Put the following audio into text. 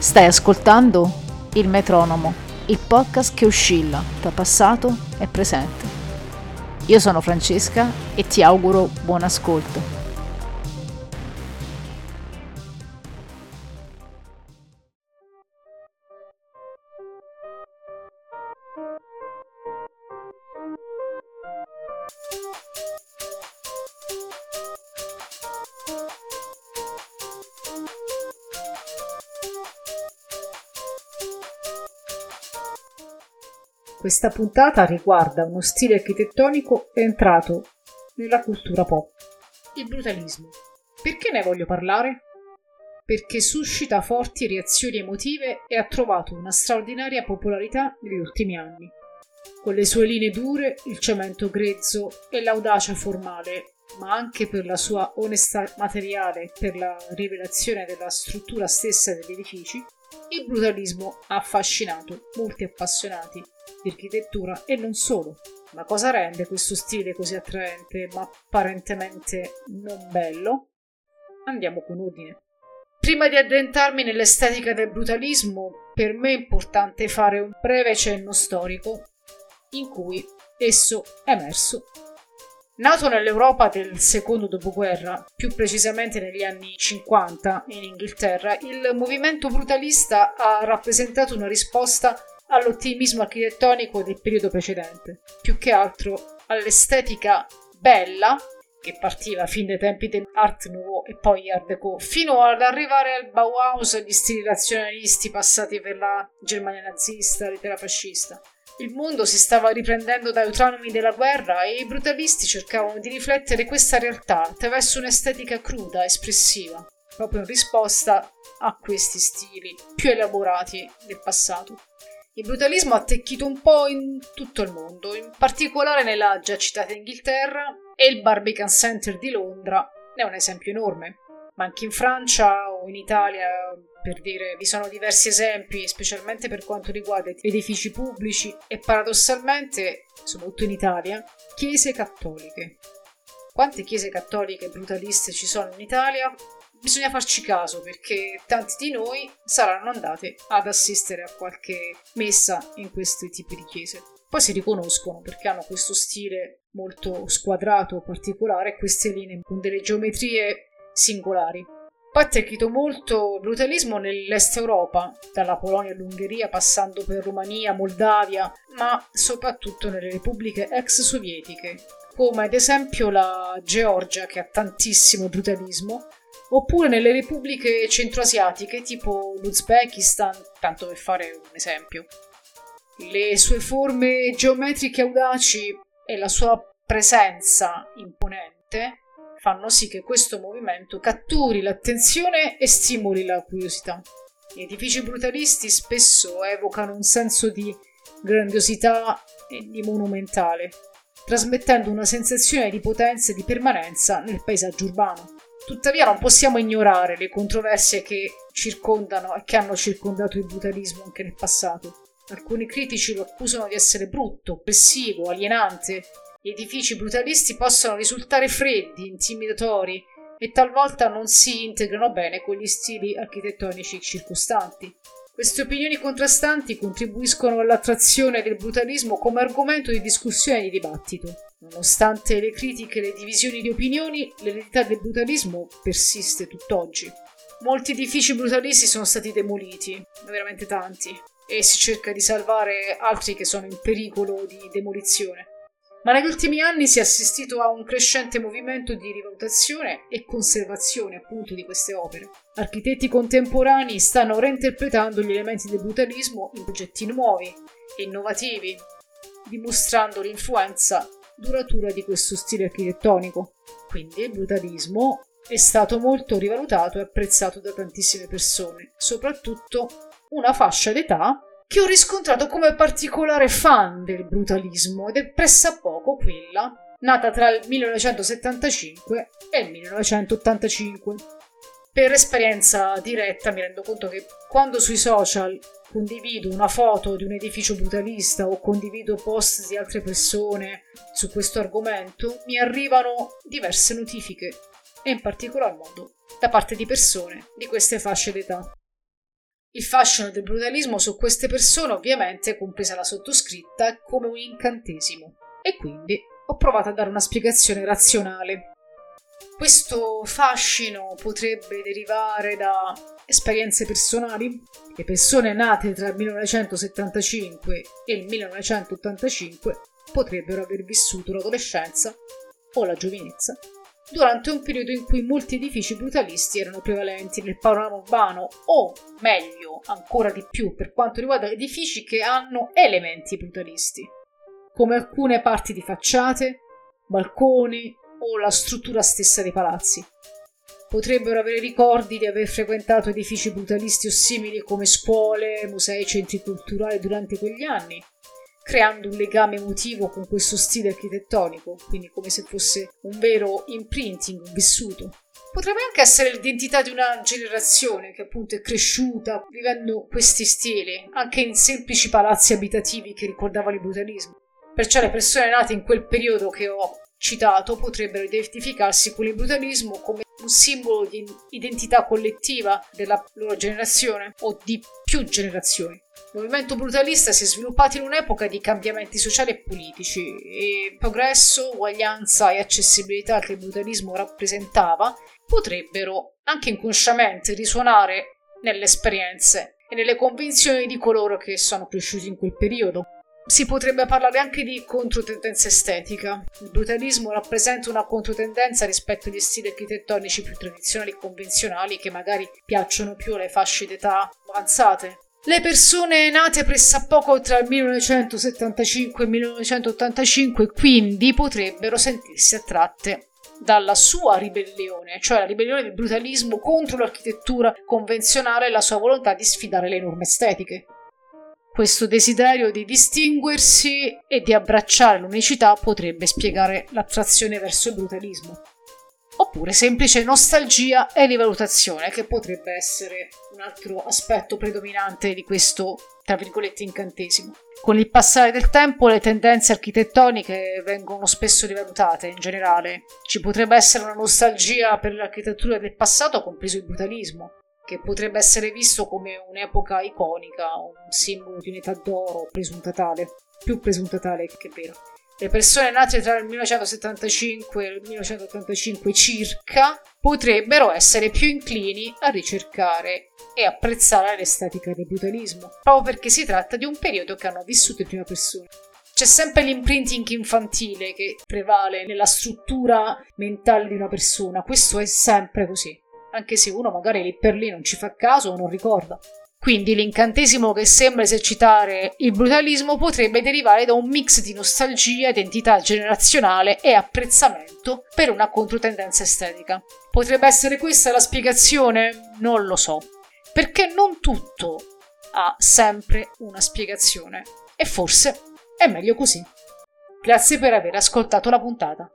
Stai ascoltando Il Metronomo, il podcast che oscilla tra passato e presente. Io sono Francesca e ti auguro buon ascolto. Questa puntata riguarda uno stile architettonico entrato nella cultura pop, il brutalismo. Perché ne voglio parlare? Perché suscita forti reazioni emotive e ha trovato una straordinaria popolarità negli ultimi anni. Con le sue linee dure, il cemento grezzo e l'audacia formale, ma anche per la sua onestà materiale e per la rivelazione della struttura stessa degli edifici, il brutalismo ha affascinato molti appassionati di architettura e non solo. Ma cosa rende questo stile così attraente ma apparentemente non bello? Andiamo con ordine. Prima di addentrarmi nell'estetica del brutalismo, per me è importante fare un breve cenno storico in cui esso è emerso. Nato nell'Europa del secondo dopoguerra, più precisamente negli anni 50 in Inghilterra, il movimento brutalista ha rappresentato una risposta all'ottimismo architettonico del periodo precedente, più che altro all'estetica bella che partiva fin dai tempi dell'Art Nouveau e poi Art Deco, fino ad arrivare al Bauhaus e agli stili razionalisti passati per la Germania nazista, l'Italia fascista. Il mondo si stava riprendendo dai traumi della guerra e i brutalisti cercavano di riflettere questa realtà attraverso un'estetica cruda, espressiva, proprio in risposta a questi stili più elaborati del passato. Il brutalismo ha attecchito un po' in tutto il mondo, in particolare nella già citata Inghilterra e il Barbican Center di Londra ne è un esempio enorme. Ma anche in Francia o in Italia, per dire, vi sono diversi esempi, specialmente per quanto riguarda edifici pubblici e paradossalmente, soprattutto in Italia, chiese cattoliche. Quante chiese cattoliche brutaliste ci sono in Italia? bisogna farci caso perché tanti di noi saranno andati ad assistere a qualche messa in questi tipi di chiese. Poi si riconoscono perché hanno questo stile molto squadrato, particolare, queste linee con delle geometrie singolari. Poi ha attecchito molto il brutalismo nell'est Europa, dalla Polonia all'Ungheria, passando per Romania, Moldavia, ma soprattutto nelle repubbliche ex sovietiche, come ad esempio la Georgia, che ha tantissimo brutalismo, oppure nelle repubbliche centroasiatiche tipo l'Uzbekistan, tanto per fare un esempio. Le sue forme geometriche audaci e la sua presenza imponente fanno sì che questo movimento catturi l'attenzione e stimoli la curiosità. Gli edifici brutalisti spesso evocano un senso di grandiosità e di monumentale, trasmettendo una sensazione di potenza e di permanenza nel paesaggio urbano. Tuttavia non possiamo ignorare le controversie che circondano e che hanno circondato il brutalismo anche nel passato. Alcuni critici lo accusano di essere brutto, oppressivo, alienante. Gli edifici brutalisti possono risultare freddi, intimidatori e talvolta non si integrano bene con gli stili architettonici circostanti. Queste opinioni contrastanti contribuiscono all'attrazione del brutalismo come argomento di discussione e di dibattito. Nonostante le critiche e le divisioni di opinioni, l'eredità del brutalismo persiste tutt'oggi. Molti edifici brutalisti sono stati demoliti, veramente tanti, e si cerca di salvare altri che sono in pericolo di demolizione. Ma negli ultimi anni si è assistito a un crescente movimento di rivalutazione e conservazione appunto di queste opere. Architetti contemporanei stanno reinterpretando gli elementi del brutalismo in progetti nuovi e innovativi, dimostrando l'influenza duratura di questo stile architettonico. Quindi il brutalismo è stato molto rivalutato e apprezzato da tantissime persone, soprattutto una fascia d'età che ho riscontrato come particolare fan del brutalismo ed è pressappoco quella nata tra il 1975 e il 1985. Per esperienza diretta mi rendo conto che quando sui social condivido una foto di un edificio brutalista o condivido post di altre persone su questo argomento, mi arrivano diverse notifiche e in particolar modo da parte di persone di queste fasce d'età. Il fascino del brutalismo su queste persone, ovviamente, compresa la sottoscritta, è come un incantesimo. E quindi ho provato a dare una spiegazione razionale. Questo fascino potrebbe derivare da esperienze personali. Le persone nate tra il 1975 e il 1985 potrebbero aver vissuto l'adolescenza o la giovinezza durante un periodo in cui molti edifici brutalisti erano prevalenti nel panorama urbano o, meglio, ancora di più per quanto riguarda edifici che hanno elementi brutalisti, come alcune parti di facciate, balconi o la struttura stessa dei palazzi. Potrebbero avere ricordi di aver frequentato edifici brutalisti o simili come scuole, musei, centri culturali durante quegli anni, creando un legame emotivo con questo stile architettonico, quindi come se fosse un vero imprinting, un vissuto. Potrebbe anche essere l'identità di una generazione che appunto è cresciuta vivendo questi stili, anche in semplici palazzi abitativi che ricordavano il brutalismo. Perciò le persone nate in quel periodo che ho citato potrebbero identificarsi con il brutalismo come un simbolo di identità collettiva della loro generazione o di più generazioni. Il movimento brutalista si è sviluppato in un'epoca di cambiamenti sociali e politici e progresso, uguaglianza e accessibilità che il brutalismo rappresentava potrebbero anche inconsciamente risuonare nelle esperienze e nelle convinzioni di coloro che sono cresciuti in quel periodo. Si potrebbe parlare anche di controtendenza estetica. Il brutalismo rappresenta una controtendenza rispetto agli stili architettonici più tradizionali e convenzionali che magari piacciono più alle fasce d'età avanzate. Le persone nate pressappoco tra il 1975 e il 1985 quindi potrebbero sentirsi attratte dalla sua ribellione, cioè la ribellione del brutalismo contro l'architettura convenzionale e la sua volontà di sfidare le norme estetiche. Questo desiderio di distinguersi e di abbracciare l'unicità potrebbe spiegare l'attrazione verso il brutalismo oppure semplice nostalgia e rivalutazione, che potrebbe essere un altro aspetto predominante di questo, tra virgolette, incantesimo. Con il passare del tempo le tendenze architettoniche vengono spesso rivalutate in generale. Ci potrebbe essere una nostalgia per l'architettura del passato, compreso il brutalismo, che potrebbe essere visto come un'epoca iconica, un simbolo di un'età d'oro presunta tale, più presunta tale che vero. Le persone nate tra il 1975 e il 1985 circa potrebbero essere più inclini a ricercare e apprezzare l'estetica del brutalismo, proprio perché si tratta di un periodo che hanno vissuto in prima persona. C'è sempre l'imprinting infantile che prevale nella struttura mentale di una persona, questo è sempre così, anche se uno magari lì per lì non ci fa caso o non ricorda. Quindi l'incantesimo che sembra esercitare il brutalismo potrebbe derivare da un mix di nostalgia, identità generazionale e apprezzamento per una controtendenza estetica. Potrebbe essere questa la spiegazione? Non lo so. Perché non tutto ha sempre una spiegazione. E forse è meglio così. Grazie per aver ascoltato la puntata.